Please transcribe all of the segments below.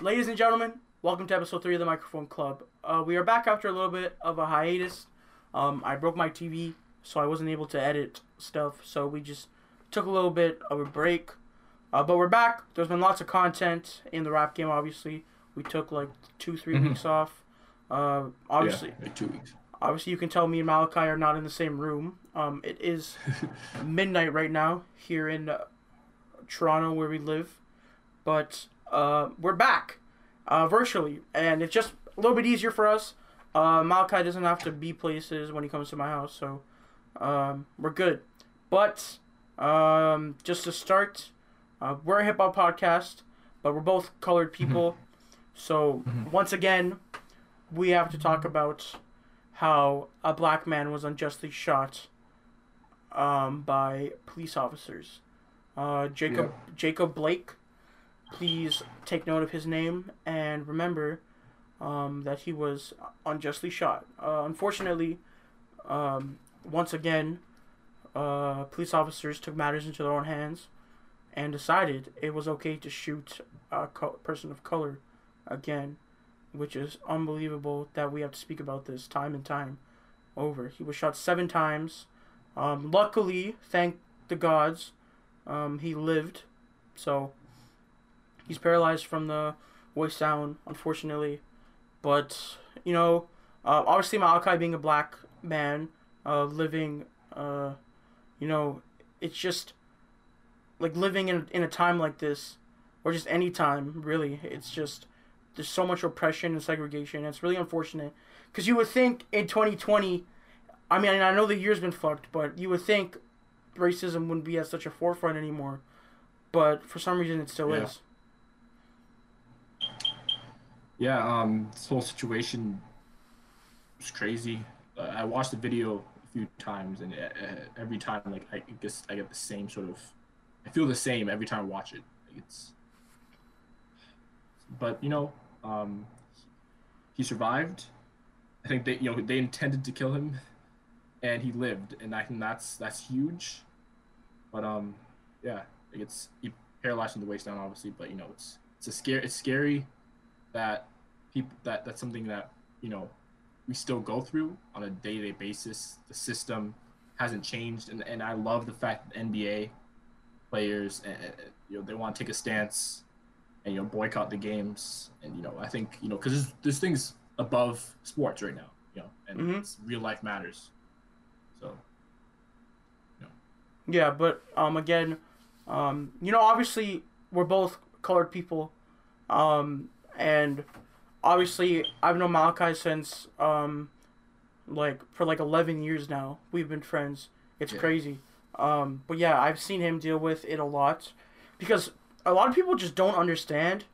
Ladies and gentlemen, welcome to episode three of the Microphone Club. Uh, we are back after a little bit of a hiatus. Um, I broke my TV, so I wasn't able to edit stuff. So we just took a little bit of a break. Uh, but we're back. There's been lots of content in the rap game. Obviously, we took like two, 3 Mhm. weeks off. Uh, obviously, yeah, two weeks. obviously, you can tell me and Malachi are not in the same room. Um, it is midnight right now here in uh, Toronto where we live, but uh, we're back uh, virtually, and it's just a little bit easier for us. Uh, Malachi doesn't have to be places when he comes to my house, so um, we're good. But um, just to start, uh, we're a hip hop podcast, but we're both colored people, so Mhm. once again, we have to talk about how a black man was unjustly shot um, by police officers. Uh, Jacob Jacob Blake, please take note of his name and remember um, that he was unjustly shot. Uh, unfortunately, um, once again, uh, police officers took matters into their own hands and decided it was okay to shoot a person of color again, which is unbelievable that we have to speak about this time and time over. He was shot seven times. Um, luckily, thank the gods, um, he lived. So he's paralyzed from the waist down, unfortunately. But you know, uh, obviously Malachi being a black man, uh, living, uh, you know, it's just like living in in a time like this, or just any time really. It's just there's so much oppression and segregation. It's really unfortunate because you would think in 2020, I mean, I know the year's been fucked, but you would think racism wouldn't be at such a forefront anymore. But for some reason, it still Yeah. is. Yeah, um, this whole situation was crazy. Uh, I watched the video a few times, and uh, uh, every time, like, I guess I get the same sort of, I feel the same every time I watch it. Like, it's, but you know, um, he survived. I think they, you know, they intended to kill him, and he lived, and I think that's that's huge. But um, yeah, like it's he paralyzed from the waist down, obviously. But you know, it's it's a scare. It's scary that people that that's something that you know we still go through on a day-to-day basis. The system hasn't changed, and and I love the fact that NBA players, uh, you know, they want to take a stance and you know boycott the games, and you know I think you know because there's, there's things above sports right now, you know, and Mhm. it's, real life matters. So Yeah, but um, again, um, you know, obviously we're both colored people, um, and obviously I've known Malachi since um, like for like eleven years now. We've been friends. It's Yeah. crazy. Um, but yeah, I've seen him deal with it a lot because a lot of people just don't understand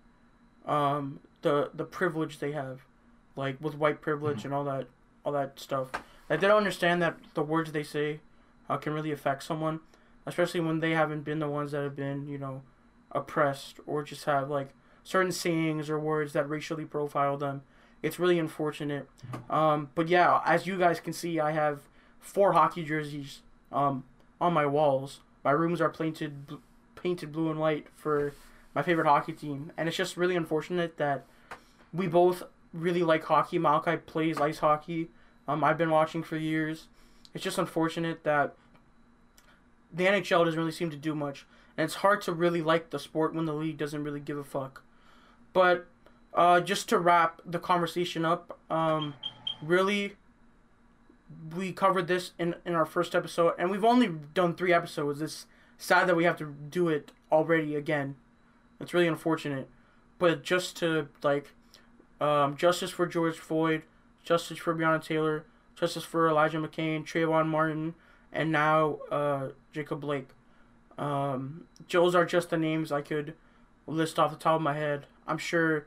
um, the the privilege they have, like with white privilege and all that all that stuff. Like they don't understand that the words they say uh, can really affect someone, especially when they haven't been the ones that have been, you know, oppressed or just have like certain sayings or words that racially profile them. It's really unfortunate. Um, but yeah, as you guys can see, I have four hockey jerseys um, on my walls. My rooms are painted painted blue and white for my favorite hockey team, and it's just really unfortunate that we both really like hockey. Malachi plays ice hockey. Um, I've been watching for years. It's just unfortunate that the NHL doesn't really seem to do much, and it's hard to really like the sport when the league doesn't really give a fuck. But uh, just to wrap the conversation up, um, really, we covered this in in our first episode, and we've only done three episodes. It's sad that we have to do it already again. It's really unfortunate, but just to like, um, justice for George Floyd, justice for Breonna Taylor, justice for Elijah McCain, Trayvon Martin, and now uh, Jacob Blake. Um, those are just the names I could list off the top of my head. I'm sure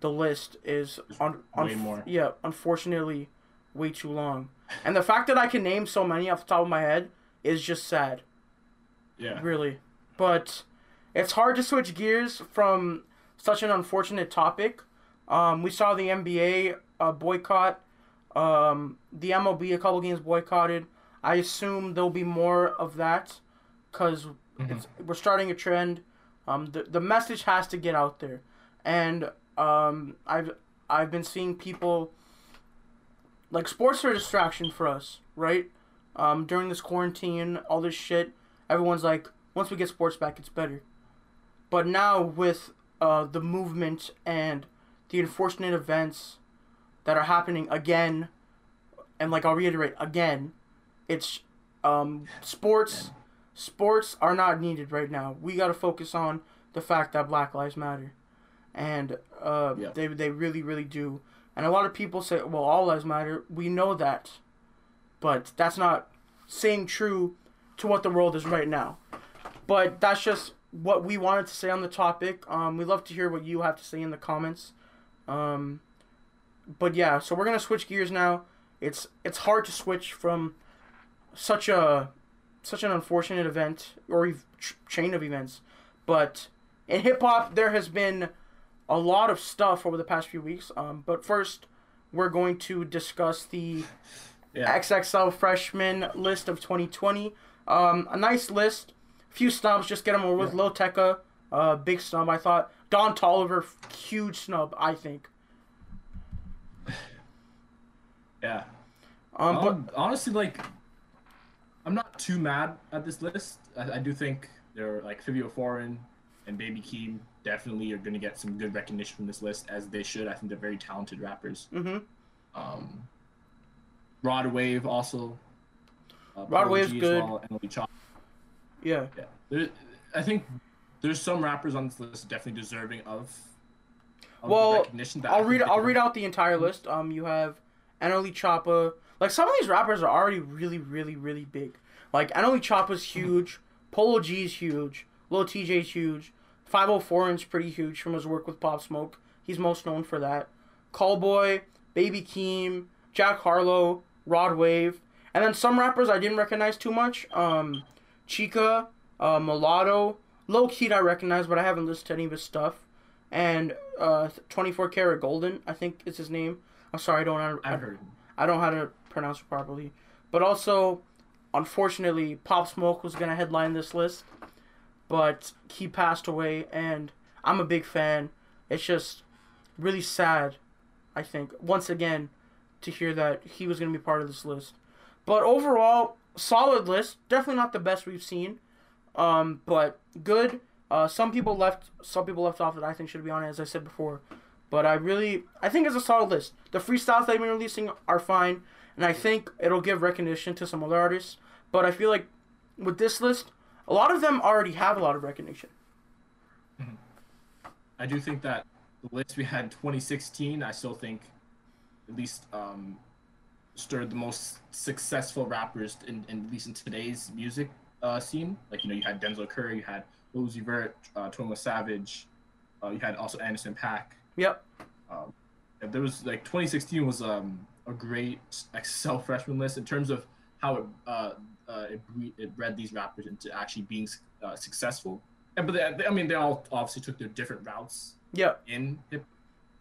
the list is on, way more. Yeah, unfortunately, way too long. And the fact that I can name so many off the top of my head is just sad, yeah, really. But it's hard to switch gears from such an unfortunate topic. Um, we saw the NBA uh, boycott, um, the MLB a couple games boycotted. I assume there'll be more of that, because Mhm. we're starting a trend. Um, the the message has to get out there, and um, I've I've been seeing people like sports are a distraction for us, right? Um, during this quarantine, all this shit, everyone's like, once we get sports back, it's better. But now with uh, the movement and the unfortunate events that are happening again, and like I'll reiterate again, it's um, sports. Sports are not needed right now. We got to focus on the fact that Black Lives Matter, and uh, Yeah. they they really really do. And a lot of people say, well, all lives matter. We know that, but that's not saying true to what the world is right now. But that's just what we wanted to say on the topic. Um, we love to hear what you have to say in the comments. Um, but yeah, so we're gonna switch gears now. It's it's hard to switch from such a such an unfortunate event or ch- chain of events, but in hip hop there has been a lot of stuff over the past few weeks. Um, but first, we're going to discuss the Yeah. XXL freshman list of 2020. Um, a nice list. A Few snubs, just get them over with. Yeah. Lil Tecca, uh, big snub, I thought. Don Toliver, huge snub, I think. Yeah. Um, but Um, honestly, like, I'm not too mad at this list. I, I do think they're like Fivio Foreign and Baby Keem definitely are going to get some good recognition from this list, as they should. I think they're very talented rappers. mhm. Um, Rod Wave also. Uh, Rod Wave's G good. Well, and Lil Chop. yeah. Yeah. There, I think there's some rappers on this list definitely deserving of, of Well, recognition. I'll read. I'll read out the entire list. Um, you have NLE Choppa. Like some of these rappers are already really, really, really big. Like NLE Choppa's huge. Polo G's huge. Lil Tjay's huge. 504 is pretty huge from his work with Pop Smoke. He's most known for that. Calboy, Baby Keem, Jack Harlow, Rod Wave, and then some rappers I didn't recognize too much. Um, Chika, uh, Mulatto, Low Key I recognize, but I haven't listened to any of his stuff. And uh, 24kGoldn, I think is his name. I'm sorry, I don't. I, I've heard. I don't know how to pronounce it properly. But also, unfortunately, Pop Smoke was gonna headline this list, but he passed away, and I'm a big fan. It's just really sad, I think, once again, to hear that he was gonna be part of this list. But overall, solid list. Definitely not the best we've seen, um, but good. Uh, some people left. Some people left off that I think should be on it, as I said before. But I really, I think it's a solid list. The freestyles they've been releasing are fine, and I think it'll give recognition to some other artists. But I feel like with this list, a lot of them already have a lot of recognition. I do think that the list we had in 2016, I still think, at least, um, stirred the most successful rappers in, in at least in today's music uh, scene. Like you know, you had Denzel Curry, you had Uzi Vert, uh, Twenty One Savage, uh, you had also Anderson Paak. Yep. Um, there was like 2016 was um, a great XXL freshman list in terms of how it uh, uh, it, bre- it bred these rappers into actually being uh, successful. And but they, I mean, they all obviously took their different routes Yeah. in hip.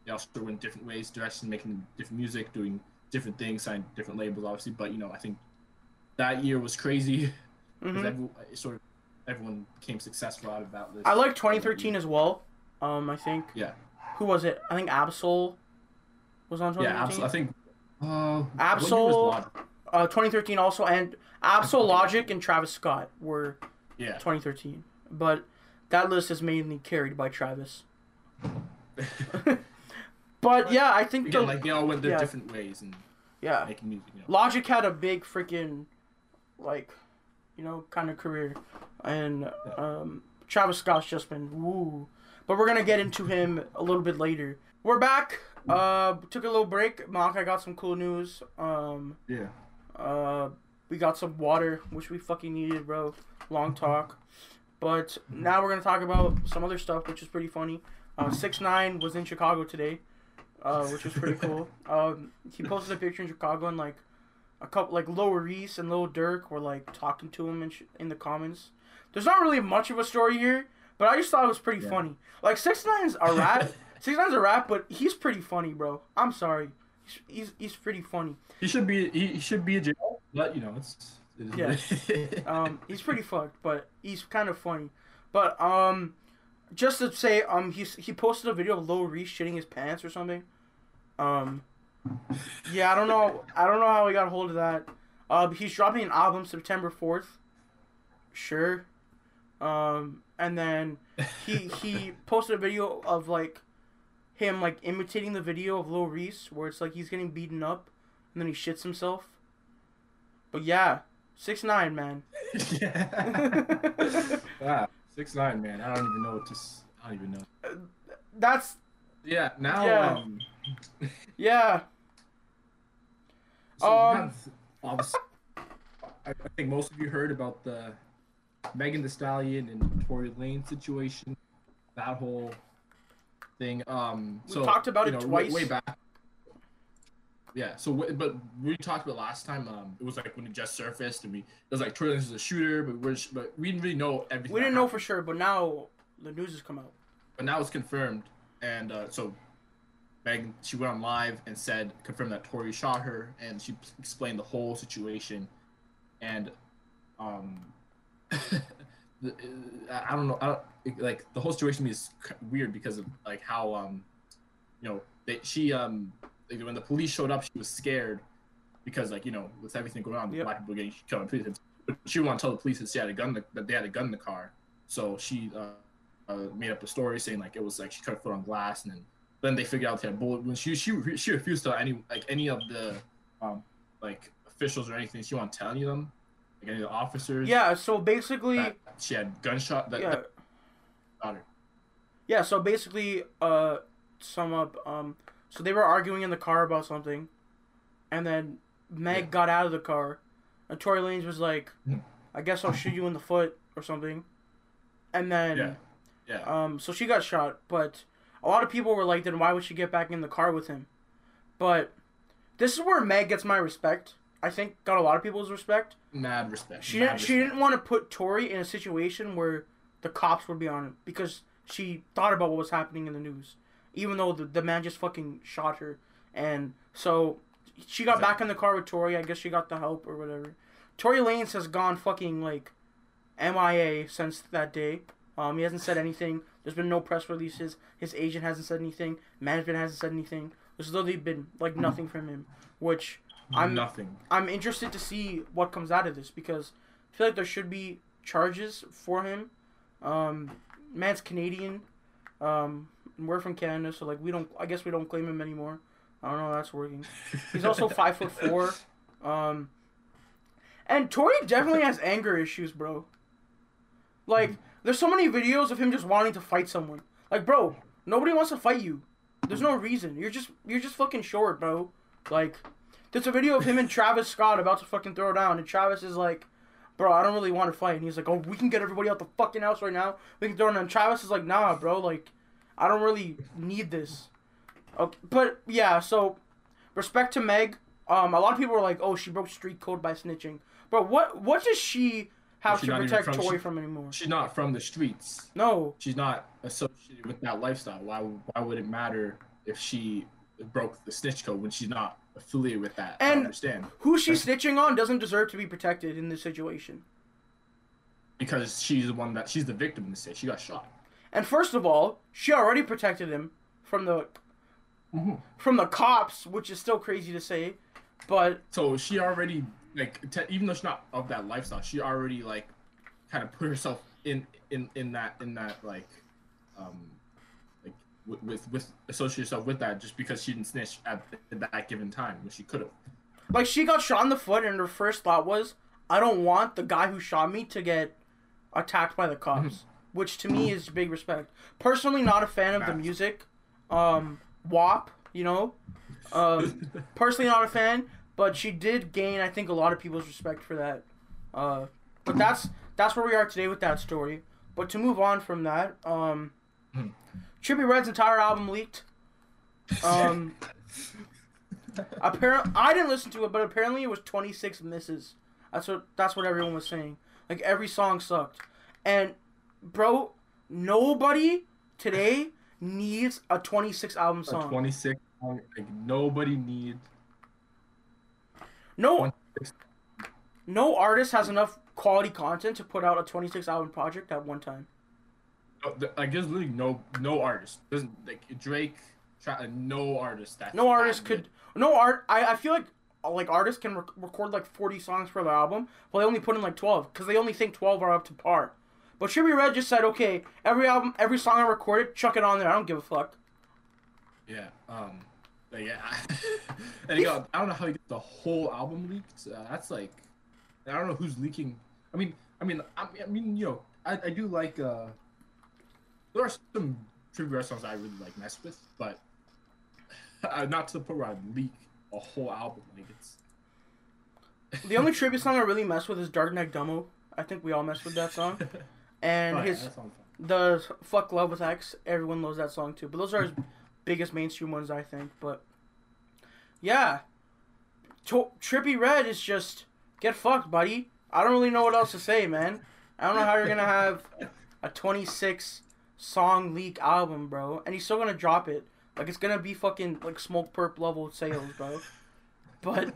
They also went different ways, directions, making different music, doing different things, signed different labels, obviously. But you know, I think that year was crazy because hmm every, sort of everyone became successful out of that list. I like 2013 as well. Um, I think. Yeah. Who was it? I think Ab-Soul was on 2013. Yeah, absolutely. I think. Uh, Ab-Soul- Uh, 2013 also, and Ab-Soul Logic and Travis Scott were Yeah. 2013. But that list is mainly carried by Travis. But yeah, I think the, Again, like they all went their yeah. different ways and yeah, making music. You know. Logic had a big freaking like you know kind of career, and um, Travis Scott's just been woo. But we're gonna get into him a little bit later. We're back. Uh, took a little break. Mark, I got some cool news. Um, Yeah. uh, we got some water, which we fucking needed, bro. Long talk. But now we're gonna talk about some other stuff, which is pretty funny. Uh, Six Nine was in Chicago today, uh, which was pretty cool. Um, he posted a picture in Chicago, and like a couple, like Lil Reese and Lil Durk were like talking to him in, sh- in the comments. There's not really much of a story here, but I just thought it was pretty Yeah. funny. Like Six Nine's a rap. Six Nine's a rap, but he's pretty funny, bro. I'm sorry. He's, he's, he's pretty funny. He should be. He, he should be a jail, but you know it's. it is what it is. um, he's pretty fucked, but he's kind of funny. But um, just to say, um, he he posted a video of Lil Reese shitting his pants or something. Um, yeah, I don't know. I don't know how he got a hold of that. Uh, he's dropping an album September fourth. Sure. Um, and then he he posted a video of like him like imitating the video of Lil Reese where it's like he's getting beaten up and then he shits himself. But yeah, six nine man. yeah. wow. Six nine, man. I don't even know what to. s- I don't even know. That's Yeah. Now. Yeah. Um, yeah. so Um, have, I, I think most of you heard about the Megan Thee Stallion and Tory Lane situation. That whole thing. Um. We so talked about it know, twice. Way, back. Yeah. So, but we talked about last time. Um, it was like when it just surfaced, and we it was like Tory Lane is a shooter, but we're but we didn't really know everything. We didn't know happened. for sure, but now the news has come out. but now it's confirmed and uh, so Megan she went on live and said confirmed that Tory shot her and she explained the whole situation and um the, uh, I don't know I don't, like the whole situation is weird because of like how um you know they, she um like, when the police showed up she was scared because like you know with everything going on Yep. black people getting killed but she didn't to tell the police that she had a gun that they had a gun in the car so she uh, uh, made up a story saying like it was like she cut her foot on glass and then then they figured out they had bullet wound. She she she refused to any like any of the um like officials or anything. She won't tell any of them, like any of the officers. Yeah, so basically, she had gunshot that, yeah, that yeah. So basically, uh, sum up. Um, so they were arguing in the car about something, and then Meg Yeah. got out of the car, and Tory Lanez was like. "I guess I'll shoot you in the foot or something," and then Yeah, yeah. Um, so she got shot, but a lot of people were like, then why would she get back in the car with him? But this is where Meg gets my respect. I think got a lot of people's respect. Mad respect. She mad didn't. She didn't want to put Tory in a situation where the cops would be on him because she thought about what was happening in the news, even though the, the man just fucking shot her. And so she got back in the car with Tory. I guess she got the help or whatever. Tory Lanez has gone fucking like MIA since that day. Um, he hasn't said anything. There's been no press releases. His agent hasn't said anything. Management hasn't said anything. There's literally been like nothing from him, which I'm nothing. I'm interested to see what comes out of this because I feel like there should be charges for him. Um, man's Canadian. Um, we're from Canada, so like we don't. I guess we don't claim him anymore. I don't know how that's working. He's also five foot four. Um, and Tory definitely has anger issues, bro. Like, there's so many videos of him just wanting to fight someone. Like, bro, nobody wants to fight you. There's no reason. You're just you're just fucking short, bro. Like, there's a video of him and Travis Scott about to fucking throw down, and Travis is like, "Bro, I don't really want to fight." And he's like, "Oh, we can get everybody out the fucking house right now. We can throw down." And Travis is like, "Nah, bro. Like, I don't really need this." Okay, but yeah. So, respect to Meg. Um, a lot of people were like, "Oh, she broke street code by snitching." But what what does she have She's to protect from- she- from anymore? She's not from the streets. No. She's not associated with that lifestyle. Why? Why would it matter if she broke the snitch code when she's not affiliated with that? I And- understand Who she's snitching on doesn't deserve to be protected in this situation. because she's the one that she's the victim in this case. She got shot. And first of all, she already protected him from the Mhm. from the cops, which is still crazy to say. But So she already like te- even though she's not of that lifestyle, she already like kind of put herself in in in that in that like um with with, with associate herself with that just because she didn't snitch at, at that given time when she could have. like she got shot in the foot, and her first thought was, "I don't want the guy who shot me to get attacked by the cops," which to me is big respect. Personally, not a fan of the music, um, WAP. You know, um, personally not a fan, but she did gain, I think, a lot of people's respect for that. Uh, but that's that's where we are today with that story. But to move on from that, um, Trippie Redd's entire album leaked. Um, apparently, I didn't listen to it, but apparently it was 26 misses. That's what that's what everyone was saying. Like every song sucked, and bro, nobody today needs a 26 album A song. 26 like nobody needs No, 26 no artist has enough quality content to put out a 26 album project at one time. Uh, like there's literally no no artist. Doesn't like Drake. Try, uh, no artist that No artist could. good. No art. I, I feel like uh, like artists can rec- record like forty songs for their album, but they only put in like twelve because they only think twelve are up to par. But Trippie Redd just said, okay, every album, every song I recorded, chuck it on there. I don't give a fuck. Yeah. Um. Yeah. and he got, I don't know how he got the whole album leaked. Uh, that's like, I don't know who's leaking. I mean, I mean, I mean, I mean you know, I, I do like. uh There are some trivia songs I really like mess with, but uh, not to the point where I leak a whole album. Like it's. The only tribute song I really mess with is Dark Knight Dummo. I think we all mess with that song. And Oh, yeah, his that the fuck love with X, everyone loves that song too. But those are his biggest mainstream ones, I think. But yeah, to- Trippie Redd is just get fucked, buddy. I don't really know what else to say, man. I don't know how you're gonna have a 26 song leak album, bro, and he's still gonna drop it. Like it's gonna be fucking like Smokepurpp level sales, bro. But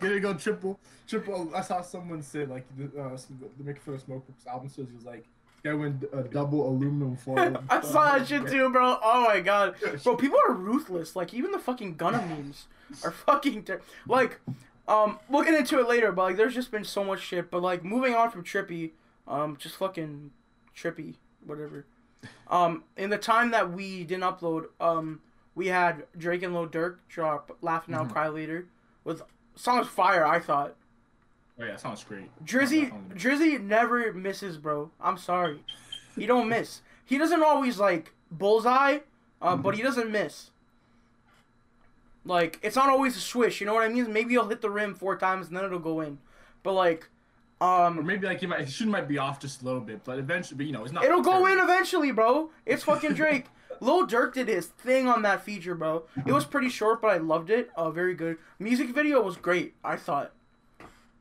Gonna go triple, triple. I saw someone say like the uh, the Make Fun of Smokepurpp's album says he was like, "Yeah, went a double aluminum foil." I saw that shit too, bro. Oh my god, bro. People are ruthless. Like even the fucking Gunna memes are fucking ter- like. Um, we'll get into it later, but like, there's just been so much shit. But like, moving on from Trippie, um, just fucking Trippie, whatever. Um, in the time that we didn't upload, um, we had Drake and Lil Durk drop "Laugh Now, Mhm. Cry Later" with songs fire. I thought Oh yeah, sounds great. Drizzy Drizzy never misses, bro. I'm sorry. He don't miss. He doesn't always like bullseye, uh, but he doesn't miss. Like it's not always a swish, you know what I mean? Maybe he'll hit the rim four times and then it'll go in. But like, Or um, maybe like he might, shoot might be off just a little bit, but eventually, but you know, it's not. it'll go in eventually, bro. It's fucking Drake. Lil Durk did his thing on that feature, bro. It was pretty short, but I loved it. Uh, very good. Music video was great. I thought.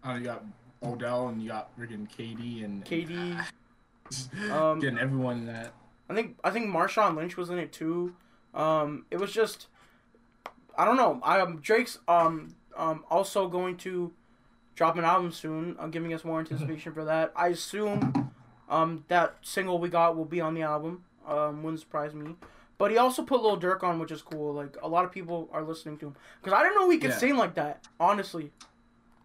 Uh, you got Odell and you got friggin' KD and KD. and Um, getting everyone in that. I think I think Marshawn Lynch was in it too. Um, it was just I don't know. I um, Drake's um um also going to drop an album soon. I'm giving us more anticipation for that. I assume um that single we got will be on the album. Um, wouldn't surprise me. But he also put Lil Durk on, which is cool. Like a lot of people are listening to him because I didn't know he could Yeah. sing like that. Honestly,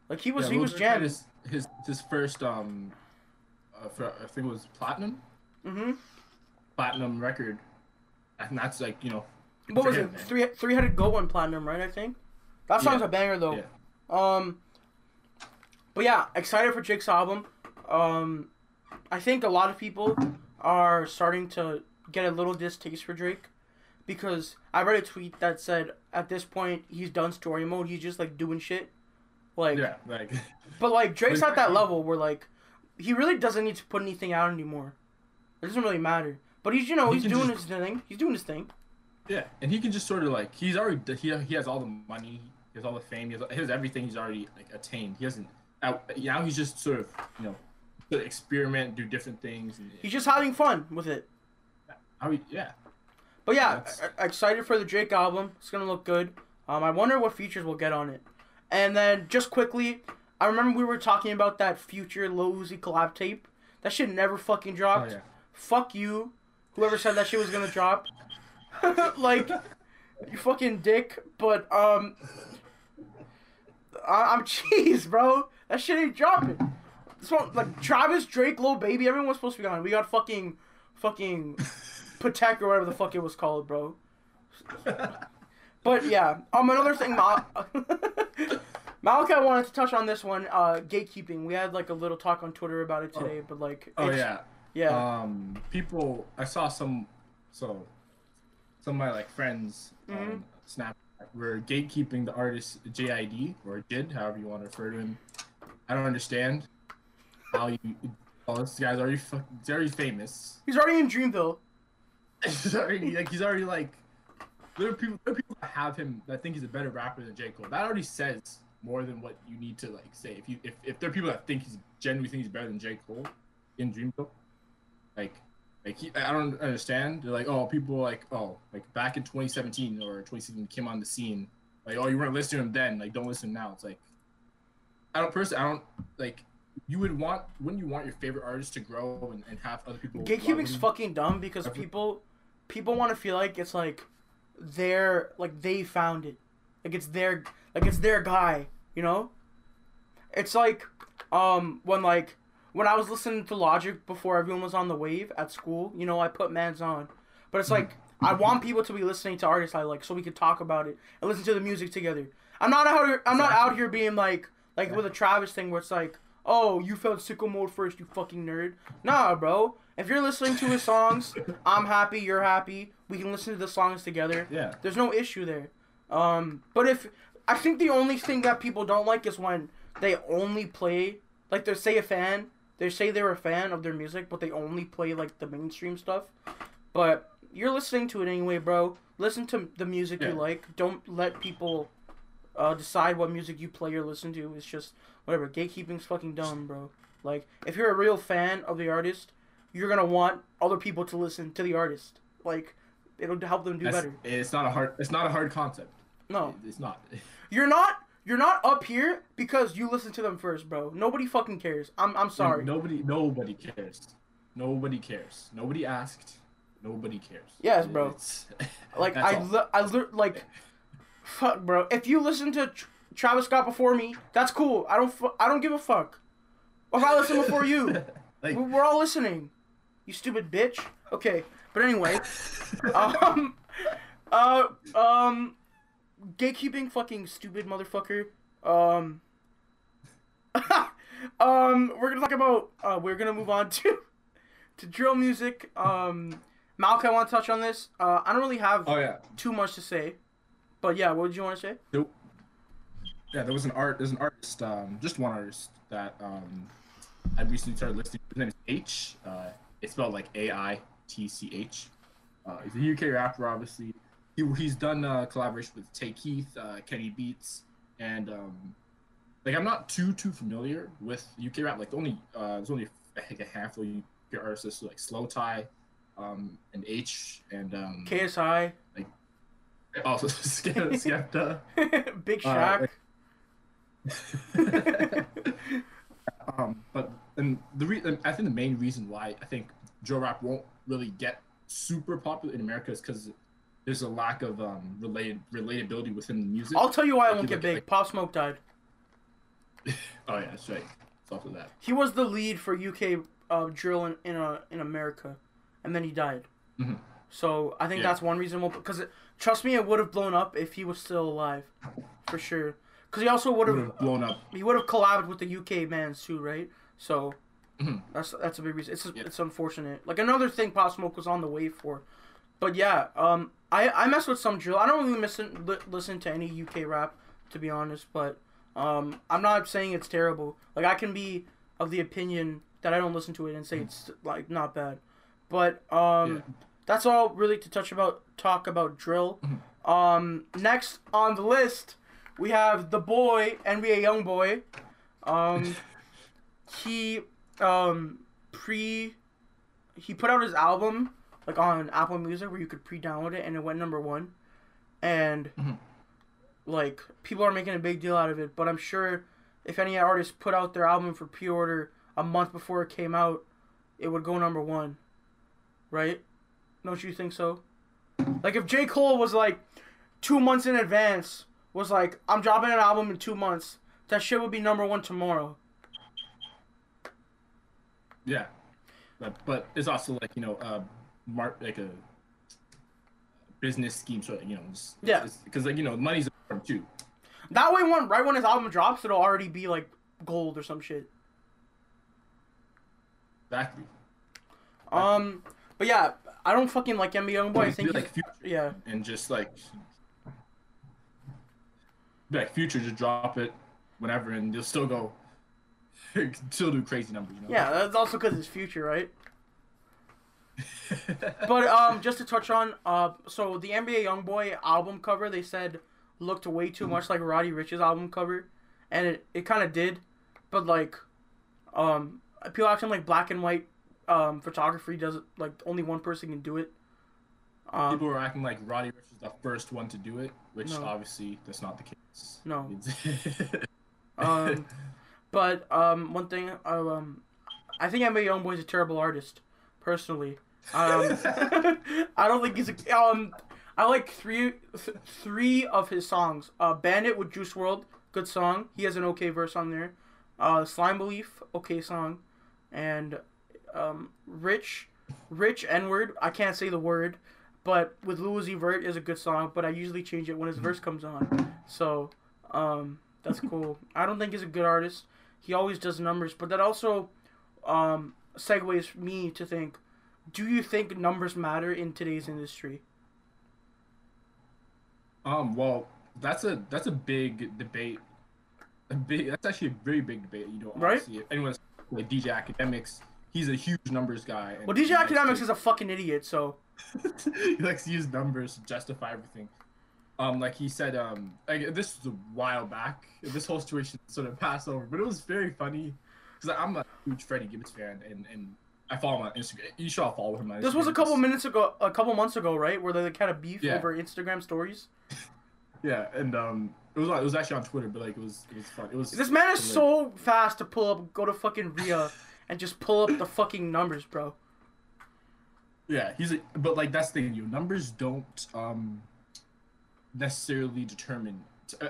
like he was Yeah, he Lil was jamming. His, his his first um, uh, for, I think it was platinum Mm-hmm. platinum record, and that's like you know. What was him, it? man. Three three headed goat one platinum, right? I think. That song's Yeah. a banger though. Yeah. Um. But yeah, excited for Jake's album. Um, I think a lot of people are starting to get a little distaste for Drake because I read a tweet that said at this point he's done story mode. He's just like doing shit. Like, Yeah, like but like Drake's at that level where like he really doesn't need to put anything out anymore. It doesn't really matter. But he's you know He he's doing just- his thing. He's doing his thing. yeah, and he can just sort of like he's already he he has all the money, he has all the fame, he has, he has everything he's already like attained. He hasn't now he's just sort of you know of experiment, do different things. And, He's just having fun with it. how he, yeah. But yeah, That's- e- excited for the Drake album. It's gonna look good. Um, I wonder what features we'll get on it. And then just quickly, I remember we were talking about that future Lil Uzi collab tape. That shit never fucking Oh dropped. yeah. Fuck you, whoever said that shit was gonna drop. like, you fucking dick. But um, I- I'm cheese, bro. That shit ain't dropping. This one, like Travis, Drake, Lil Baby, everyone's supposed to be on. We got fucking, fucking, Patek or whatever the fuck it was called, bro. But yeah, um, another thing, Mal- Malachi wanted to touch on this one, uh, gatekeeping. We had like a little talk on Twitter about it today, but like, Oh yeah. yeah, Um, people. I saw some. So, some of my like friends Mhm. on Snap were gatekeeping the artist JID or did, however you want to refer to him. I don't understand how you. Oh, this guy's already fuck, he's already famous. he's already in Dreamville. he's already like he's already like. There are people. There are people that have him that think he's a better rapper than J Cole. That already says more than what you need to like say. If you if, if there are people that think he's genuinely think he's better than J Cole in Dreamville, like like he, I don't understand. They're like, oh, people like oh like back in 2017 or 2016 came on the scene. Like oh, you weren't listening to him then. Like don't listen now. It's like I don't personally I don't like you would want wouldn't you want your favorite artist to grow and, and have other people Gatekeeping's fucking dumb because people people want to feel like it's like their like they found it. Like it's their like it's their guy, you know? It's like um when like when I was listening to Logic before everyone was on the wave at school, you know, I put Mans on. But it's like I want people to be listening to artists I like so we could talk about it and listen to the music together. I'm not out here I'm not out here being like like with a Travis thing where it's like, "Oh, you felt sicko mode first, you fucking nerd." Nah, bro. If you're listening to his songs, I'm happy, you're happy. We can listen to the songs together. Yeah. There's no issue there. Um, but if I think the only thing that people don't like is when they only play like they say a fan, they say they're a fan of their music, but they only play like the mainstream stuff. But you're listening to it anyway, bro. Listen to the music you like. Don't let people uh, decide what music you play or listen to. It's just whatever. Gatekeeping's fucking dumb, bro. Like if you're a real fan of the artist, you're gonna want other people to listen to the artist. Like it'll help them do That's- better. It's not a hard. It's not a hard concept. No, It's not. you're not. You're not up here because you listen to them first, bro. Nobody fucking cares. I'm. I'm sorry. Nobody. Nobody cares. Nobody cares. Nobody asked. Nobody cares. Yes, bro. It's- Like I, li- I li- like, fuck, bro. If you listen to Tr- Travis Scott before me, that's cool. I don't. Fu- I don't give a fuck. If I listen before you, like we- we're all listening. You stupid bitch. Okay, but anyway, um, uh, um, gatekeeping, fucking stupid motherfucker. Um, um, we're gonna talk about. Uh, we're gonna move on to to drill music. Um, Malk, I want to touch on this. Uh, I don't really have Oh yeah. too much to say, but yeah, what did you want to say? There- yeah, there was an art. There's an artist. Um, just one artist that um, I recently started listening. to. His name is Aitch. Uh, it's spelled like A I T C H. Uh, he's a UK rapper, obviously. He, he's done uh, collaboration with Tay Keith, uh, Kenny Beats, and um, like I'm not too too familiar with UK rap. Like the only uh, there's only like a handful of UK artists like Slowthai, um, and Aitch, and um, KSI, also Skepta. Big Uh, um, but and the re- I think the main reason why I think Joe Rap won't really get super popular in America is because there's a lack of um related relatability within the music. I'll tell you why I won't get big. Pop Smoke died. oh yeah, that's right. It's off of that. He was the lead for UK uh, drill in in, uh, in America, and then he died. Mhm. So I think Yeah. that's one reason. Because trust me, it would have blown up if he was still alive, for sure. Because he also would have blown up. he would have collabed with the UK mans too, right? So Mhm. that's that's a big reason. It's Yeah. it's unfortunate. Like another thing, Pop Smoke was on the way for, but yeah, um, I I mess with some drill. I don't really listen li- listen to any UK rap to be honest, but um, I'm not saying it's terrible. Like I can be of the opinion that I don't listen to it and say it's like not bad, but um, Yeah. That's all really to touch about talk about drill. Um, next on the list we have the boy NBA YoungBoy. Um, he um pre he put out his album like on Apple Music where you could pre-download it and it went number one, and Mhm. like people are making a big deal out of it. But I'm sure if any artist put out their album for pre-order a month before it came out, it would go number one, right? Don't you think so? Like if J Cole was like two months in advance was like I'm dropping an album in two months, that shit would be number one tomorrow. Yeah, but but it's also like you know uh, mark like a business scheme, so you know, just, Yeah. because like you know, money's important too. That way, one right when his album drops, it'll already be like gold or some shit. Exactly. Um, but yeah, I don't fucking like NBA Youngboy. I think like future yeah, and just like like future, just drop it whenever, and you'll still go, still do crazy numbers. You know? yeah. That's also because it's future, right? But um, just to touch on, uh, so the NBA YoungBoy album cover they said looked way too much like Roddy Ricch's album cover, and it, it kind of did, but like, um, people acting like black and white um photography doesn't like only one person can do it. Um, People were acting like Roddy Ricch was the first one to do it, which No. obviously that's not the case. No. Um, But um, one thing, I, um, I think NBA YoungBoy's a terrible artist, personally. Um, I don't think he's a. Um, I like three th- three of his songs. Uh, Bandit with Juice WRLD, good song. He has an okay verse on there. Uh, Slime Belief, okay song, and um, Rich, Rich N word. I can't say the word, but with Louis Vert is a good song. But I usually change it when his verse comes on. So um, that's cool. I don't think he's a good artist. He always does numbers, but that also um, segues me to think: Do you think numbers matter in today's industry? Um, well, that's a that's a big debate. A big that's actually a very big debate. You know, Right? anyone's like DJ Akademiks, he's a huge numbers guy. Well, DJ Akademiks is a fucking idiot. So he likes to use numbers to justify everything. Um, like he said, um, like this was a while back. This whole situation sort of passed over, but it was very funny because I'm a huge Freddie Gibbs fan, and and I follow him on Instagram. You should all follow him on. this was a couple minutes ago, a couple months ago, right? Where they had a beef Yeah. over Instagram stories. Yeah, and um, it was it was actually on Twitter, but like it was it was fun. It was. This man is so fast to pull up, go to fucking Ria, and just pull up the fucking numbers, bro. Yeah, he's a, but like that's the thing. Your numbers don't um necessarily determine.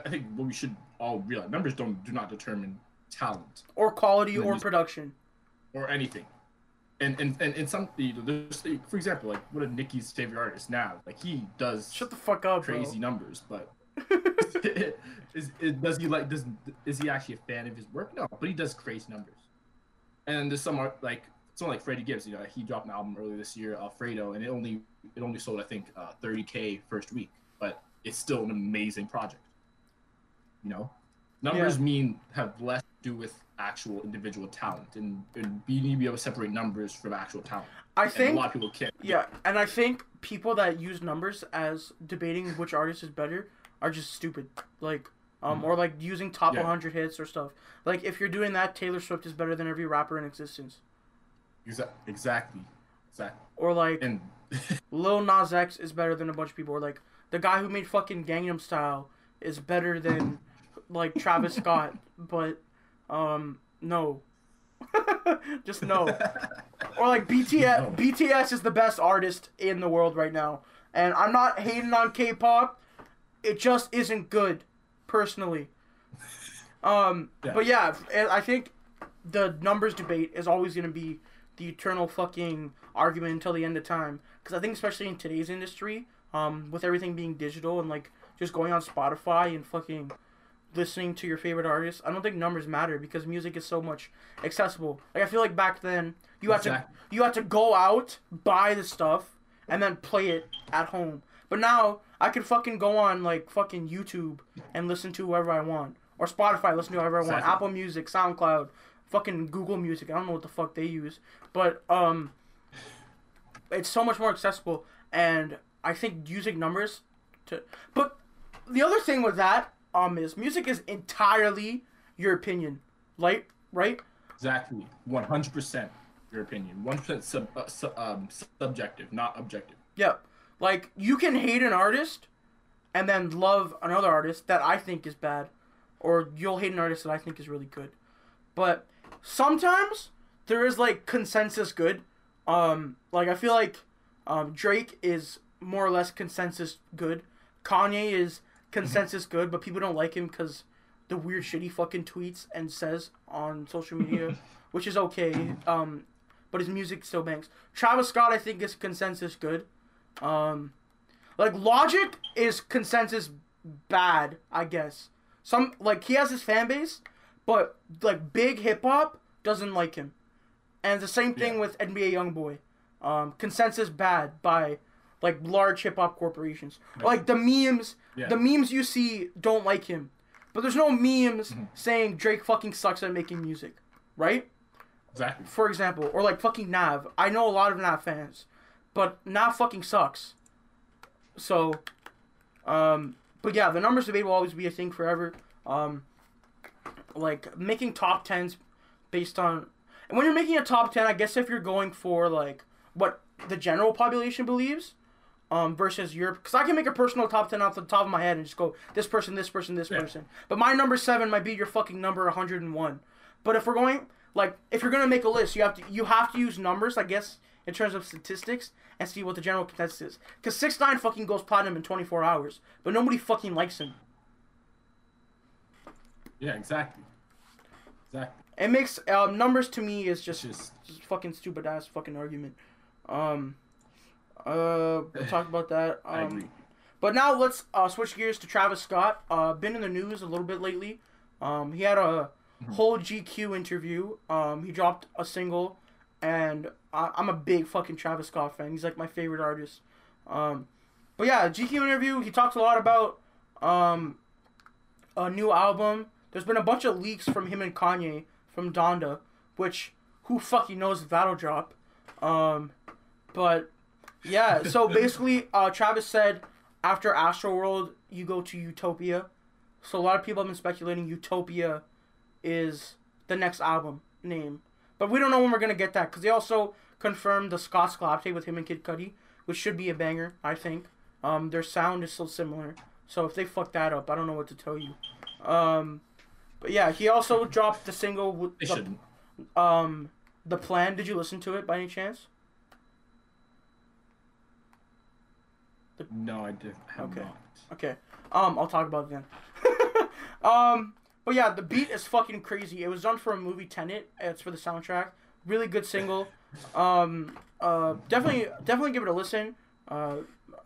I think what we should all realize: numbers don't do not determine talent Or quality or production. or anything. And and and, and some you know, there's for example like one of Nicki's favorite artists now, like he does Shut the fuck up, crazy bro. numbers, but is, is does he like does is he actually a fan of his work? No, but he does crazy numbers. And there's some art like someone like Freddie Gibbs, you know, he dropped an album earlier this year, Alfredo, and it only it only sold I think uh, 30k first week, but it's still an amazing project. You know, numbers Yeah. mean have less to do with actual individual talent, and, and you need to be able to separate numbers from actual talent. I And think a lot of people can't. Yeah, and I think people that use numbers as debating which artist is better are just stupid. Like, um, or like using top Mm-hmm. Yeah. 100 hits or stuff. Like, if you're doing that, Taylor Swift is better than every rapper in existence. Exa- exactly, exactly, Or like, and Lil Nas X is better than a bunch of people. Or like, the guy who made fucking Gangnam Style is better than like Travis Scott. But, um, no. just no. Or like BTS. No. BTS is the best artist in the world right now, and I'm not hating on K-pop. It just isn't good, personally. Um, Yeah. but yeah, I think the numbers debate is always gonna be the eternal fucking argument until the end of time. Because I think especially in today's industry, um, with everything being digital and like just going on Spotify and fucking listening to your favorite artists, I don't think numbers matter because music is so much accessible. Like I feel like back then you had to you had to go out, buy the stuff, and then play it at home. But now I can fucking go on like fucking YouTube and listen to whoever I want. Or Spotify, listen to whoever I want. Exactly. Apple Music, SoundCloud, fucking Google Music. I don't know what the fuck they use. But um it's so much more accessible and I think using numbers to but the other thing with that um is music is entirely your opinion. Like right? Exactly, one hundred percent your opinion. One percent sub, uh, um, subjective, not objective. Yeah. Like you can hate an artist and then love another artist that I think is bad or you'll hate an artist that I think is really good. But sometimes there is like consensus good. Um like I feel like um Drake is more or less consensus good. Kanye is consensus good, but people don't like him cuz the weird shit he fucking tweets and says on social media, which is okay. Um but his music still bangs. Travis Scott I think is consensus good. Um, like Logic is consensus bad, I guess. Some like he has his fan base, but like big hip hop doesn't like him. And the same thing Yeah. with NBA YoungBoy. Um, consensus bad by like large hip hop corporations. Or, like the memes, Yeah. the memes you see don't like him, but there's no memes saying Drake fucking sucks at making music, right? Exactly. for example, or like fucking Nav. I know a lot of Nav fans, but now fucking sucks. So, um, but yeah, the numbers debate will always be a thing forever. Um, like making top tens based on, and when you're making a top ten, I guess if you're going for like what the general population believes, um, versus your, because I can make a personal top ten off the top of my head and just go this person, this person, this Yeah. person. But my number seven might be your fucking number 101. But if we're going like if you're gonna make a list, you have to you have to use numbers, I guess, in terms of statistics, and see what the general consensus is. Because six nine fucking goes platinum in 24 hours, but nobody fucking likes him. Yeah, exactly. Exactly. It makes um, numbers to me is just, just just fucking stupid ass fucking argument. Um, uh, we'll talk about that. I Um, agree. But now let's uh, switch gears to Travis Scott. Uh, been in the news a little bit lately. Um, he had a whole GQ interview. Um, he dropped a single, and I- I'm a big fucking Travis Scott fan. He's like my favorite artist. Um, but yeah, GQ interview. He talks a lot about um, a new album. There's been a bunch of leaks from him and Kanye from Donda, which who fucking knows if that'll drop. Um, but yeah, so basically, uh, Travis said after Astroworld, you go to Utopia. So a lot of people have been speculating Utopia is the next album name, but we don't know when we're gonna get that because they also confirmed the Scotts collab tape with him and Kid Cudi, which should be a banger, I think. Um, their sound is so similar, so if they fuck that up, I don't know what to tell you. Um, but yeah, he also dropped the single with They the, shouldn't. um the plan. Did you listen to it by any chance? No, I did have Okay. not. Okay. Um, I'll talk about it then. um, but yeah, the beat is fucking crazy. It was done for a movie Tenet. It's for the soundtrack. Really good single. Um, uh, definitely, definitely give it a listen. Uh,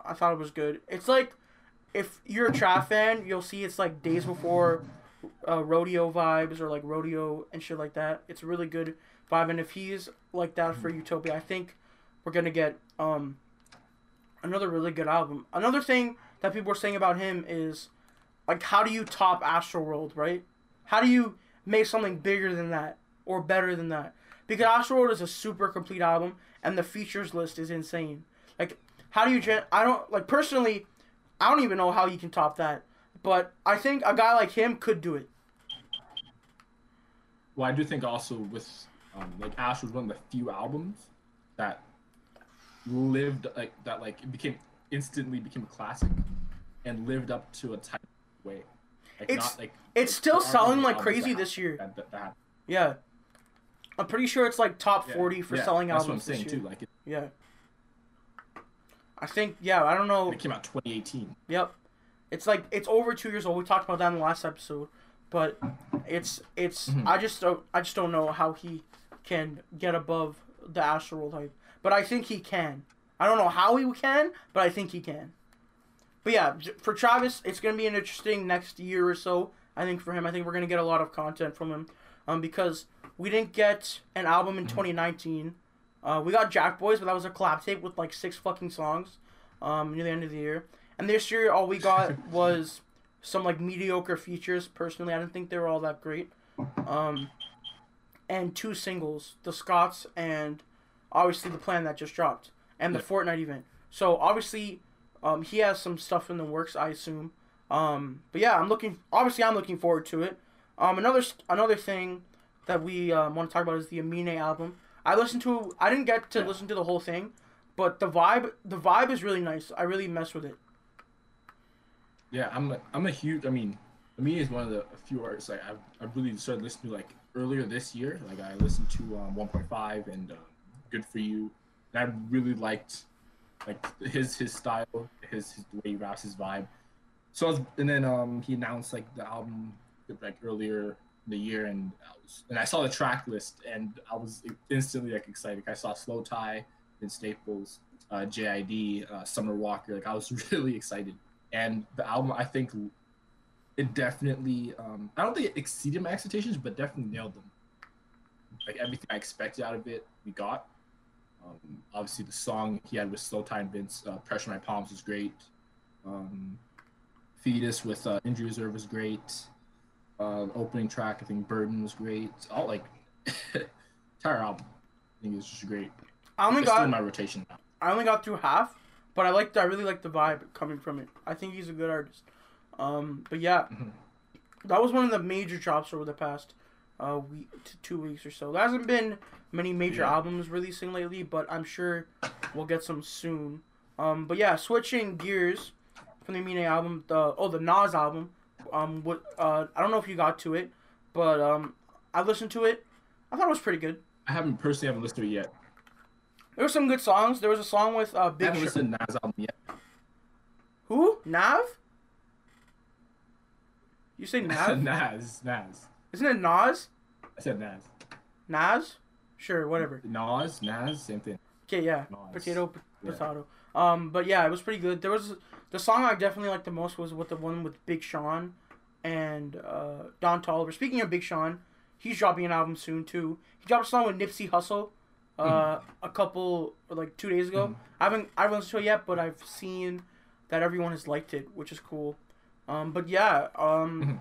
I thought it was good. It's like if you're a trap fan, you'll see it's like days before uh, rodeo vibes or like rodeo and shit like that. It's a really good vibe, and if he's like that for Utopia, I think we're gonna get um another really good album. Another thing that people are saying about him is like how do you top Astroworld, right? How do you make something bigger than that or better than that? Because Astroworld is a super complete album and the features list is insane. Like how do you gen- I don't like personally I don't even know how you can top that. But I think a guy like him could do it. Well, I do think also with um, like Ash was one of the few albums that lived like that like it became instantly became a classic and lived up to a type of way. Like It's- not like It's still selling like crazy this year. That, that, that, Yeah. I'm pretty sure it's like top yeah, 40 for yeah, selling that's albums what I'm saying this year. too. Like it, Yeah. I think yeah, I don't know. it came out 2018. Yep. It's like it's over 2 years old. We talked about that in the last episode. But it's it's Mhm. I just don't I just don't know how he can get above the Astroworld hype. But I think he can. I don't know how he can, but I think he can. But yeah, for Travis, it's gonna be an interesting next year or so. I think for him, I think we're gonna get a lot of content from him, um, because we didn't get an album in 2019. Uh, we got Jack Boys, but that was a collab tape with like six fucking songs, um, near the end of the year. And this year, all we got was some like mediocre features. Personally, I didn't think they were all that great. Um, and two singles, the Scotts and obviously the plan that just dropped and the Yeah. Fortnite event. So obviously, um, he has some stuff in the works, I assume. Um, but yeah, I'm looking. Obviously, I'm looking forward to it. Um, another another thing that we um, want to talk about is the Amine album. I listened to. I didn't get to listen to the whole thing, but the vibe the vibe is really nice. I really mess with it. Yeah, I'm a, I'm a huge. I mean, Amine is one of the few artists like I've, I've really started listening to like earlier this year. Like I listened to um, 1.5 and uh, Good for You, and I really liked like his his style, his, his the way he raps, his vibe. So I was, and then um he announced like the album like earlier in the year, and I was and I saw the track list, and I was instantly like excited. I saw Slow Tie, Vince Staples, uh, JID, uh, Summer Walker. Like I was really excited and the album i think it definitely um i don't think it exceeded my expectations but definitely nailed them like everything i expected out of it we got um obviously the song he had with slowthai vince uh, pressure my palms was great um fetus with uh, injury reserve was great uh opening track i think burden was great It's all like entire album i think it's just great I only it's got my rotation now I only got through half, but I liked I really like the vibe coming from it. I think he's a good artist. Um, but yeah, Mhm. that was one of the major drops over the past uh week to two weeks or so. There hasn't been many major Yeah. albums releasing lately, but I'm sure we'll get some soon. Um, but yeah, switching gears from the Amine album, the oh the Nas album. Um, what uh I don't know if you got to it, but um I listened to it. I thought it was pretty good. I haven't personally haven't listened to it yet. There were some good songs. There was a song with uh, I Big haven't Sh- listened to Nas album yet. Who? Nav? You say Nav? Nas, Nas. Isn't it Nas? I said Nas. Nas? Sure, whatever. Nas, Nas, same thing. Okay, yeah. Nas. Potato, p- Yeah. potato. Um, but yeah, it was pretty good. There was the song I definitely liked the most was with the one with Big Sean and uh, Don Toliver. Speaking of Big Sean, he's dropping an album soon too. He dropped a song with Nipsey Hussle uh, a couple like two days ago. Mhm. I haven't I haven't listened to it yet, but I've seen that everyone has liked it, which is cool. Um, but yeah, um, Mhm.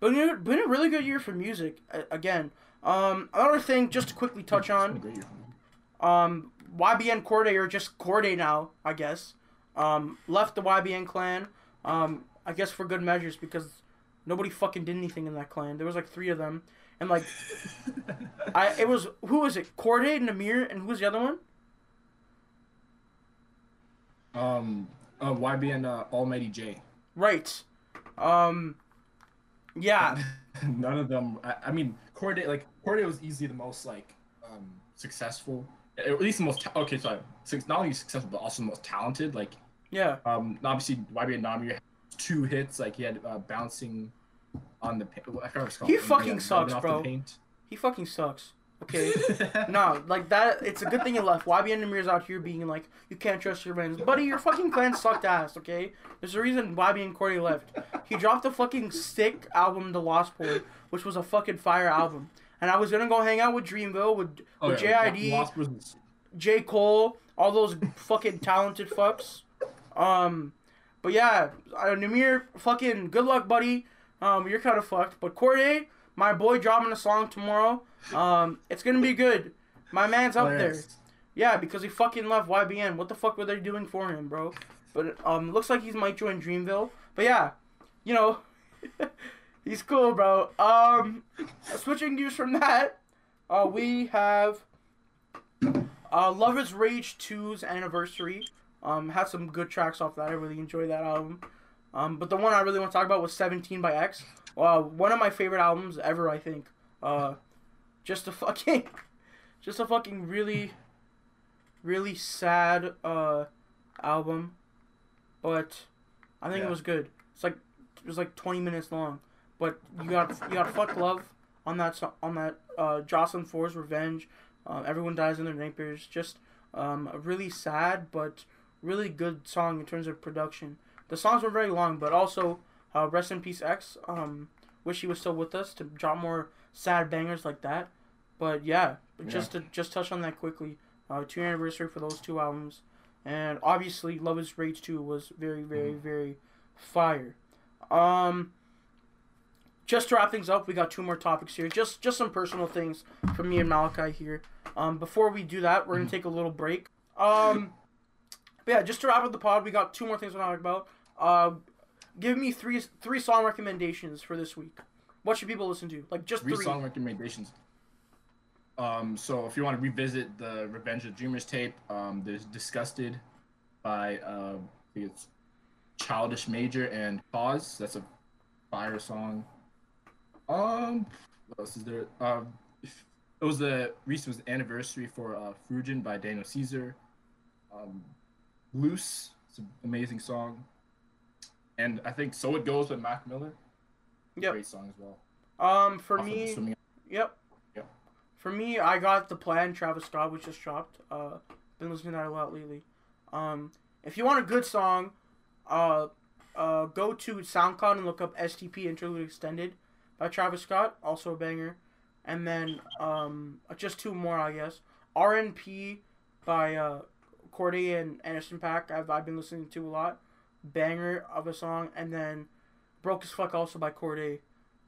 been a, been a really good year for music again. Um, another thing, just to quickly touch It's been a on, great year for me. um, YBN Cordae or just Cordae now, I guess. Um, left the YBN clan. Um, I guess for good measures because nobody fucking did anything in that clan. There was like three of them, and like I, it was who was it? Cordae, Nahmir, and who was the other one? um, uh, YBN uh, Almighty Jay. Right. Um, yeah, None of them. I, I mean, Cordae like Cordae was easily the most like um successful, at least the most. Ta- okay, sorry, not only successful but also the most talented. Like yeah. um, obviously YB and had two hits. Like he had uh, bouncing on the. I it's. He fucking rubbing sucks, bro. He fucking sucks. Okay. no, like that. It's a good thing he left. YBN Nahmir's out here being like, you can't trust your friends, buddy. Your fucking clan sucked ass. Okay. There's a reason YBN Cordae left. He dropped a fucking sick album, The Lost Boy, which was a fucking fire album. And I was gonna go hang out with Dreamville with Oh, with yeah, JID, Lost J Cole, all those fucking talented fucks. Um, but yeah, uh, Nahmir, fucking good luck, buddy. Um, you're kind of fucked. But Cordae, my boy, dropping a song tomorrow. Um, it's gonna be good. My man's up there. Yeah, because he fucking left YBN. What the fuck were they doing for him, bro? But um, looks like he might join Dreamville. But yeah, you know, he's cool, bro. Um, switching gears from that, uh, we have uh, Luv Is Rage 2's anniversary. Um, had some good tracks off that. I really enjoyed that album. Um, but the one I really want to talk about was 17 by X. Uh, one of my favorite albums ever, I think. Uh, just a fucking, just a fucking really, really sad uh album, but I think Yeah. it was good. It's like it was like 20 minutes long, but you got you got fuck love on that on that uh Jocelyn Flores Revenge. Uh, everyone dies in their nightmares. Just um really sad but really good song in terms of production. The songs were very long, but also uh, rest in peace X. Um, wish he was still with us to drop more sad bangers like that. But yeah, just to just touch on that quickly. Uh, two anniversary for those two albums, and obviously Luv Is Rage Two was very very very fire. Um, just to wrap things up, we got two more topics here. Just just some personal things from me and Malachi here. Um, before we do that, we're gonna take a little break. Um, but yeah, just to wrap up the pod, we got two more things we're talk about. Uh, give me three three song recommendations for this week. What should people listen to? Like just three three. song recommendations. Um, so if you want to revisit the Revenge of Dreamers tape, um, there's Disgusted by uh, I think it's Childish Major and Cozz. That's a fire song. Um, what else is there? Um, it was the recent was the anniversary for uh, Freudian by Daniel Caesar. Um, Loose, it's an amazing song. And I think So It Goes by Mac Miller. Yep. Great song as well. Um, for Off me, Yep. Yep. For me, I got the plan Travis Scott, which just dropped. Uh, been listening to that a lot lately. Um, if you want a good song, uh, uh, go to SoundCloud and look up STP Interlude Extended by Travis Scott, also a banger. And then um, just two more, I guess. RNP by uh, Cordae and Anderson Paak. I've I've been listening to a lot. Banger of a song, and then Broke as Fuck also by Cordae.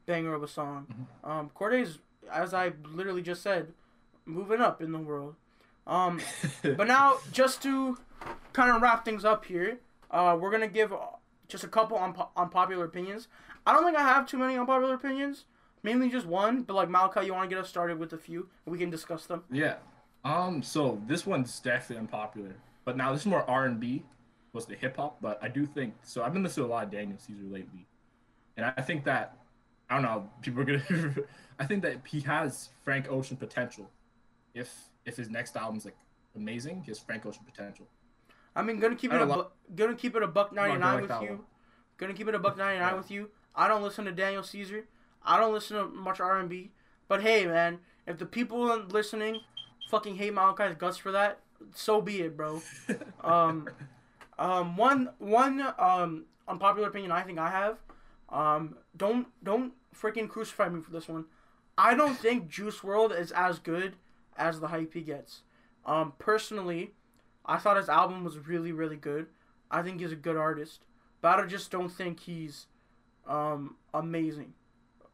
Banger of a song. Um, Cordae's, as I literally just said, moving up in the world. Um, but now, just to kind of wrap things up here, uh, we're gonna give just a couple unpo- unpopular opinions. I don't think I have too many unpopular opinions. Mainly just one, but like Malachi, you want to get us started with a few, and we can discuss them. Yeah. Um. So this one's definitely unpopular, but now this is more R and B, was the hip hop. But I do think so. I've been listening to a lot of Daniel Caesar lately, and I think that I don't know. People are gonna. I think that he has Frank Ocean potential. If if his next album's like amazing, he has Frank Ocean potential. I mean, gonna keep it a bu- gonna keep it a buck ninety like with you. one. Gonna keep it a buck ninety nine Yeah. with you. I don't listen to Daniel Caesar. I don't listen to much R and B. But hey, man, if the people listening fucking hate Malachi's guts for that, so be it, bro. Um, um, one one um unpopular opinion I think I have. Um, don't don't freaking crucify me for this one. I don't think Juice WRLD is as good as the hype he gets. Um, personally, I thought his album was really really good. I think he's a good artist, but I just don't think he's um amazing.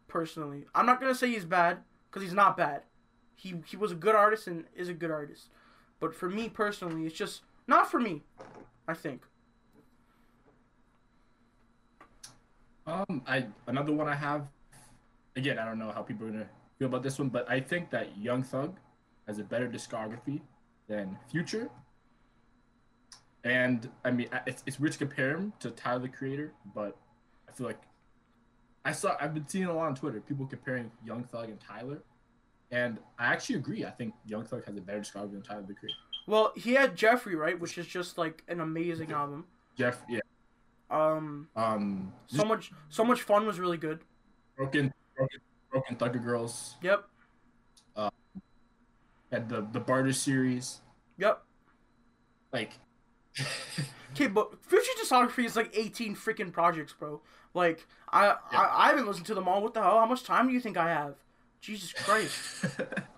Personally, I'm not gonna say he's bad because he's not bad. He he was a good artist and is a good artist, but for me personally, it's just not for me. I think. Um, I another one I have. Again, I don't know how people are gonna feel about this one, but I think that Young Thug has a better discography than Future. And I mean, it's, it's weird to compare him to Tyler the Creator, but I feel like I saw I've been seeing a lot on Twitter people comparing Young Thug and Tyler, and I actually agree. I think Young Thug has a better discography than Tyler the Creator. Well, he had Jeffery, right, which is just like an amazing album. Jeff, yeah, Um, um, so much, so much fun was really good. broken, broken, broken Thugger Girls Yep, Uh, had the the Barter series, yep. like. Okay, but Future discography is like eighteen freaking projects, bro. Like, I, I, I haven't listened to them all. What the hell? How much time do you think I have? Jesus Christ.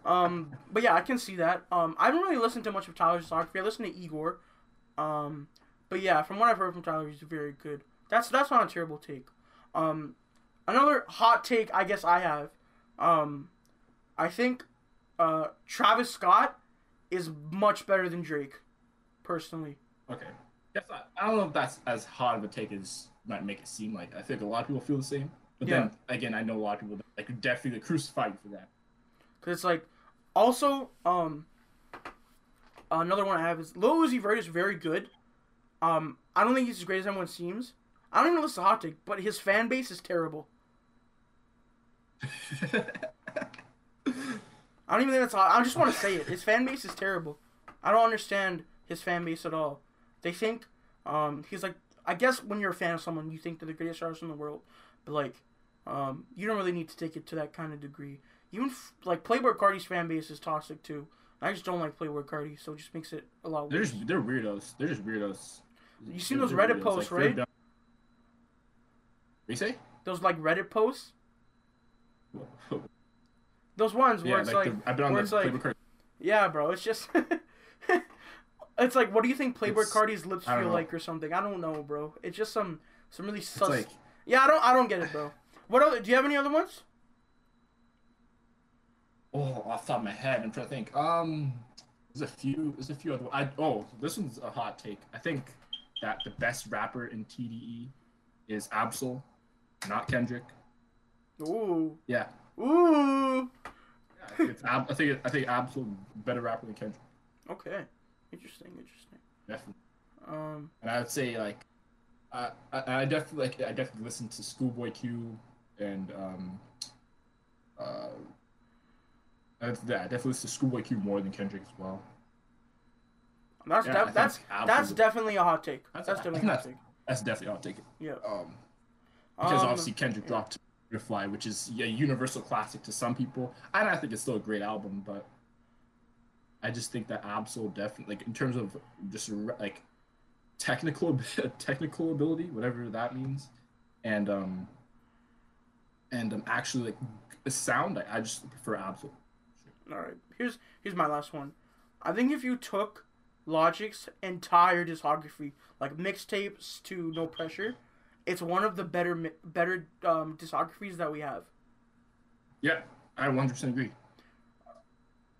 Um, but yeah, I can see that. Um, I don't really listen to much of Tyler's discography. I listened to Igor. Um, but yeah, from what I've heard from Tyler, he's very good. That's that's not a terrible take. Um, another hot take I guess I have. Um, I think uh, Travis Scott is much better than Drake, personally. Okay. I don't know if that's as hot of a take as might make it seem like. I think a lot of people feel the same. But then again, I know a lot of people that like could definitely crucify you for that. Cause it's like, also, um, another one I have is Lil Uzi Vert is very good. Um, I don't think he's as great as everyone seems. I don't even listen to Hot Take, but his fan base is terrible. I don't even think that's hot. I just want to say it. His fan base is terrible. I don't understand his fan base at all. They think, um, he's like, I guess when you're a fan of someone, you think they're the greatest artist in the world, but like, um, you don't really need to take it to that kind of degree. Even f- like Playboi Carti's fan base is toxic too. I just don't like Playboi Carti, so it just makes it a lot they're worse. just they're weirdos. They're just weirdos. You seen They're- those Reddit weirdos. posts, Like, they're right? What you say? Those like Reddit posts, those ones where yeah, it's like, like, the, I've been on where it's like- yeah, bro, it's just. it's like, what do you think Playboi It's- Carti's lips feel know. like or something? I don't know, bro. It's just some some really sus. like yeah, I don't I don't get it, bro. What other? Do you have any other ones? oh, off the top of my head, I'm trying to think. Um, there's a few. There's a few other. I oh, this one's a hot take. I think that the best rapper in TDE is Ab-Soul, not Kendrick. Ooh, Yeah, ooh. I think it's Ab- I think it, I think Ab-Soul better rapper than Kendrick. Okay, interesting, interesting. Definitely. Um, And I would say like, I I, I definitely like I definitely listen to Schoolboy Q and um, uh, that's that. Definitely listen to Schoolboy Q more than Kendrick as well. that's Yeah, def- that's that's definitely a hot take. That's That's, a- definitely a hot take. That's definitely I'll take. Yeah. Um, because Um, obviously Kendrick dropped Butterfly, which is a universal classic to some people, and I think it's still a great album. But I just think that Ab-Soul definitely, like in terms of just like technical technical ability, whatever that means, and um and um actually like the sound, I, I just prefer Ab-Soul. All right. Here's here's my last one. I think if you took Logic's entire discography, like mixtapes to No Pressure, it's one of the better better um, discographies that we have. Yeah, I 100% agree.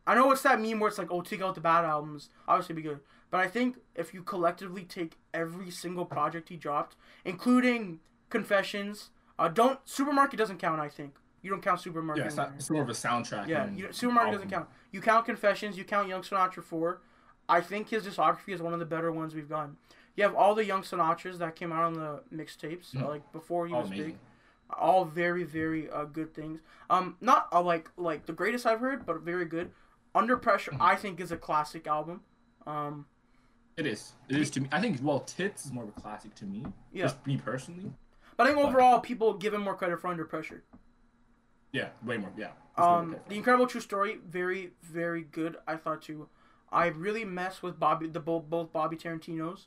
I know it's that meme where it's like, oh, take out the bad albums. Obviously, be good. But I think if you collectively take every single project he dropped, including Confessions, uh, don't Supermarket doesn't count. I think you don't count Supermarket. Yeah, it's, not, it's more of a soundtrack. Yeah, you, Supermarket album. doesn't count. You count Confessions, you count Young Sinatra 4. I think his discography is one of the better ones we've gotten. You have all the Young Sinatras that came out on the mixtapes, Mhm. like before he Oh, was amazing. big. All very very uh, good things. Um, not uh, like like the greatest I've heard, but very good. Under Pressure, I think, is a classic album. Um, It is. It is to me. I think well, Tits is more of a classic to me. Yeah. Just me personally. But I think overall, people give him more credit for Under Pressure. Yeah, way more. Yeah. Um, the Incredible True Story, very very good. I thought too. I really mess with Bobby the both both Bobby Tarantino's.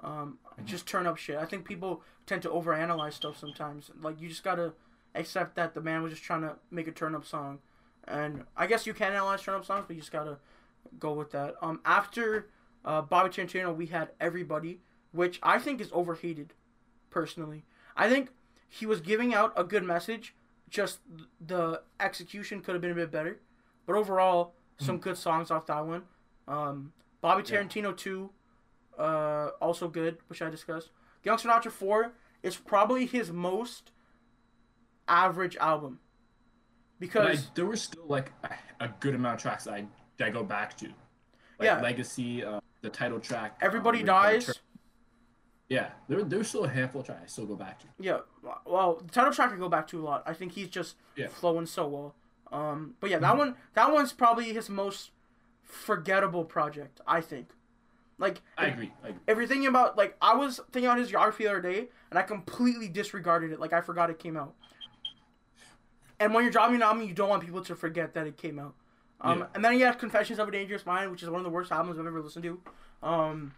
Um, just turn up shit. I think people tend to overanalyze stuff sometimes. Like you just gotta accept that the man was just trying to make a turn up song, and I guess you can analyze turn up songs, but you just gotta go with that. Um, after uh, Bobby Tarantino, we had Everybody, which I think is overhated, personally. I think he was giving out a good message, just the execution could have been a bit better. But overall, some good songs off that one. Um, Bobby Yeah. Tarantino 2, uh, also good, which I discussed. Young Sinatra 4 is probably his most average album. But I, Because, there were still like a, a good amount of tracks that I, that I go back to. Like Yeah. Legacy, uh, the title track. Everybody with- Dies. Yeah, there, there's still a handful of tracks I still go back to. Yeah, well, the title track I go back to a lot. I think he's just Yeah. flowing so well. Um, but yeah, that one, that one's probably his most forgettable project. I think. Like, I agree. I agree. if you're thinking about like I was thinking about his geography the other day and I completely disregarded it. Like I forgot it came out. And when you're dropping an album, you don't want people to forget that it came out. Um, Yeah. And then he had Confessions of a Dangerous Mind, which is one of the worst albums I've ever listened to. Um,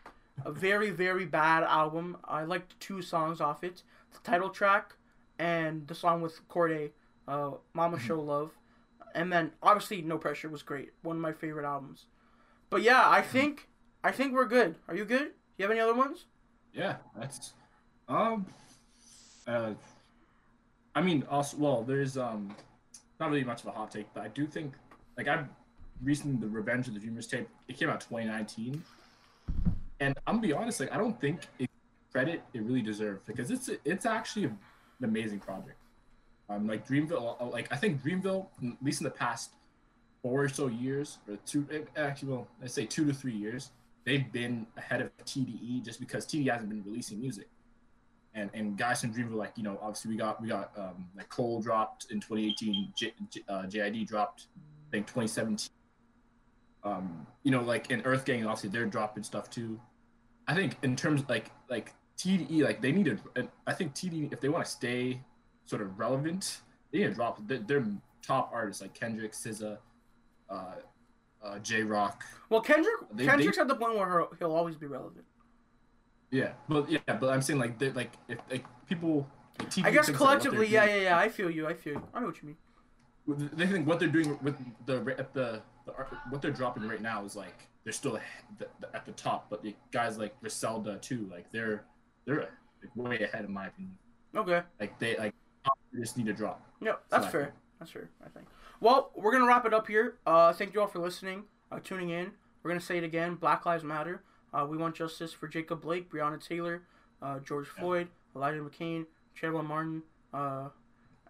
a very very bad album. I liked two songs off it: the title track and the song with Cordae, uh, "Mama Show Love." And then obviously No Pressure was great. One of my favorite albums. But yeah, I think I think we're good. Are you good? You have any other ones? Yeah, that's um uh I mean also well there's um not really much of a hot take, but I do think like I recently the Revenge of the Dreamers tape, it came out twenty nineteen. And I'm gonna be honest, like I don't think it credit it really deserved because it's it's actually an amazing project. Um like Dreamville like I think Dreamville, at least in the past four or so years, or two eh, actually well, let's say two to three years, they've been ahead of TDE just because TDE hasn't been releasing music. And and guys from Dreamville, like you know, obviously we got we got um, like Cole dropped in 2018, J, J, uh, JID dropped, I think 2017. Um, you know, like in Earth Gang, obviously they're dropping stuff too. I think in terms like like TDE, like they need to. I think TDE, if they want to stay sort of relevant, they need to drop. They're, they're top artists like Kendrick, SZA, uh, uh, Jay Rock. Well, Kendrick They- Kendrick's they- at the point where he'll, always be relevant. Yeah, but yeah, but I'm saying like like if like people. Like, TDE I guess thinks that what they're collectively, yeah, yeah, yeah. I feel you. I feel you. I know what you mean. They think what they're doing with the at the, the what they're dropping right now is like they're still ahe- the- the- at the top, but the guys like Griselda too, like they're they're like, way ahead in my opinion. Okay. Like they like they just need to drop. Yep, that's So fair. That's fair. I think. Well, we're gonna wrap it up here. Uh, thank you all for listening, uh, tuning in. We're gonna say it again. Black Lives Matter. Uh, we want justice for Jacob Blake, Breonna Taylor, uh, George Floyd, Elijah McClain, Trayvon Martin, uh,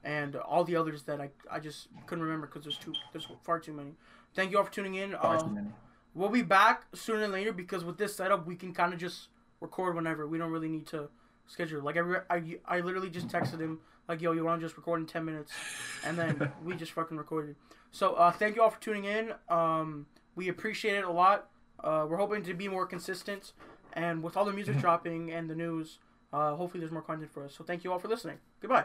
and all the others that I, I just couldn't remember because there's too there's far too many. Thank you all for tuning in. Far too many. We'll be back sooner than later because with this setup, we can kind of just record whenever. We don't really need to schedule. Like I, re- I, I literally just texted him like, "Yo, you want to just record in ten minutes?" And then we just fucking recorded. So uh, thank you all for tuning in. Um, we appreciate it a lot. Uh, we're hoping to be more consistent, and with all the music dropping and the news, uh, hopefully there's more content for us. So thank you all for listening. Goodbye.